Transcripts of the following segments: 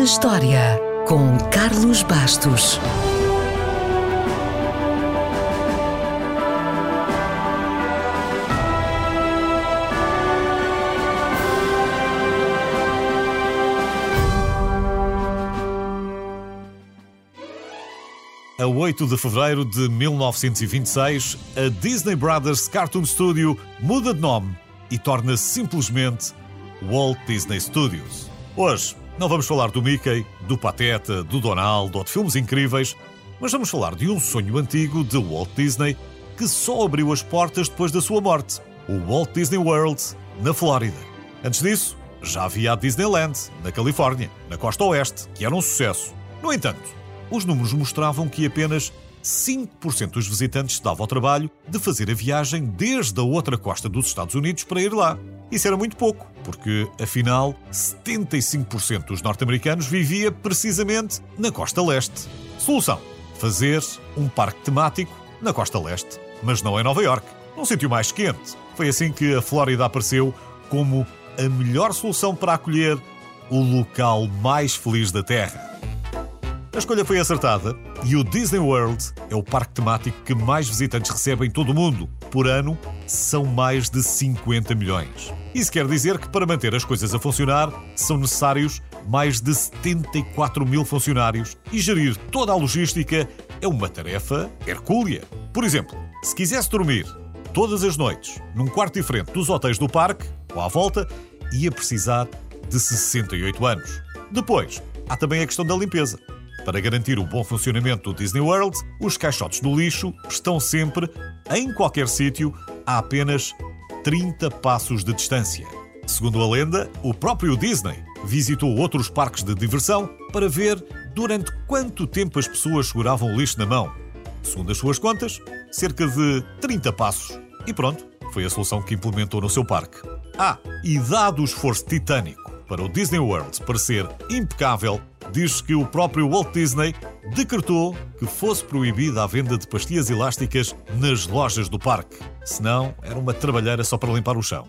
na História, com Carlos Bastos. A 8 de fevereiro de 1926, a Disney Brothers Cartoon Studio muda de nome e torna-se simplesmente Walt Disney Studios. Hoje, não vamos falar do Mickey, do Pateta, do Donald ou de filmes incríveis, mas vamos falar de um sonho antigo de Walt Disney que só abriu as portas depois da sua morte: o Walt Disney World, na Flórida. Antes disso, já havia a Disneyland, na Califórnia, na costa oeste, que era um sucesso. No entanto, os números mostravam que apenas 5% dos visitantes se dava ao trabalho de fazer a viagem desde a outra costa dos Estados Unidos para ir lá. Isso era muito pouco, porque, afinal, 75% dos norte-americanos vivia precisamente na costa leste. Solução: fazer um parque temático na costa leste, mas não em Nova York, num sítio mais quente. Foi assim que a Flórida apareceu como a melhor solução para acolher o local mais feliz da Terra. A escolha foi acertada e o Disney World é o parque temático que mais visitantes recebe em todo o mundo. Por ano, são mais de 50 milhões. Isso quer dizer que para manter as coisas a funcionar são necessários mais de 74 mil funcionários e gerir toda a logística é uma tarefa hercúlea. Por exemplo, se quisesse dormir todas as noites num quarto diferente dos hotéis do parque ou à volta, ia precisar de 68 anos. Depois, há também a questão da limpeza. Para garantir o bom funcionamento do Disney World, os caixotes do lixo estão sempre, em qualquer sítio, a apenas 30 passos de distância. Segundo a lenda, o próprio Disney visitou outros parques de diversão para ver durante quanto tempo as pessoas seguravam o lixo na mão. Segundo as suas contas, cerca de 30 passos. E pronto, foi a solução que implementou no seu parque. Ah, e dado o esforço titânico para o Disney World parecer impecável, diz que o próprio Walt Disney decretou que fosse proibida a venda de pastilhas elásticas nas lojas do parque. Senão, era uma trabalheira só para limpar o chão.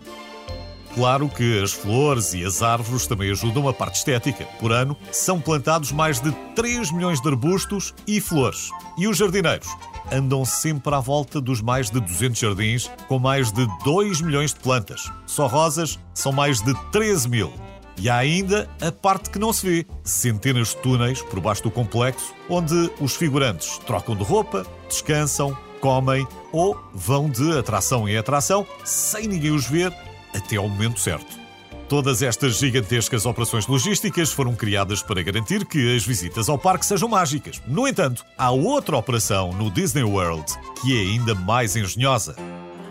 Claro que as flores e as árvores também ajudam a parte estética. Por ano, são plantados mais de 3 milhões de arbustos e flores. E os jardineiros andam sempre à volta dos mais de 200 jardins, com mais de 2 milhões de plantas. Só rosas são mais de 13 mil. E há ainda a parte que não se vê: centenas de túneis por baixo do complexo, onde os figurantes trocam de roupa, descansam, comem ou vão de atração em atração sem ninguém os ver até ao momento certo. Todas estas gigantescas operações logísticas foram criadas para garantir que as visitas ao parque sejam mágicas. No entanto, há outra operação no Disney World que é ainda mais engenhosa,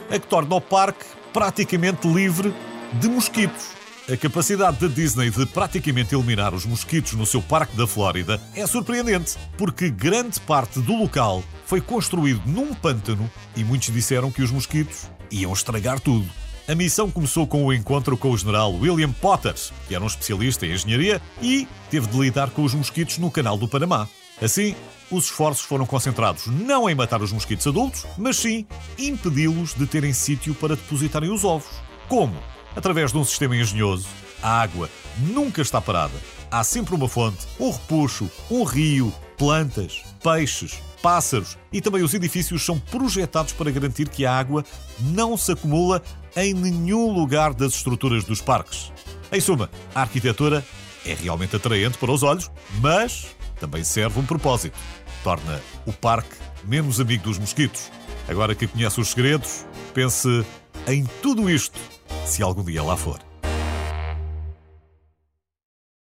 a que torna o parque praticamente livre de mosquitos. A capacidade da Disney de praticamente eliminar os mosquitos no seu parque da Flórida é surpreendente, porque grande parte do local foi construído num pântano e muitos disseram que os mosquitos iam estragar tudo. A missão começou com o encontro com o general William Potter, que era um especialista em engenharia e teve de lidar com os mosquitos no Canal do Panamá. Assim, os esforços foram concentrados não em matar os mosquitos adultos, mas sim impedi-los de terem sítio para depositarem os ovos. Como? Através de um sistema engenhoso, a água nunca está parada. Há sempre uma fonte, um repuxo, um rio, plantas, peixes, pássaros e também os edifícios são projetados para garantir que a água não se acumula em nenhum lugar das estruturas dos parques. Em suma, a arquitetura é realmente atraente para os olhos, mas também serve um propósito. Torna o parque menos amigo dos mosquitos. Agora que conhece os segredos, pense em tudo isto se algum dia lá for.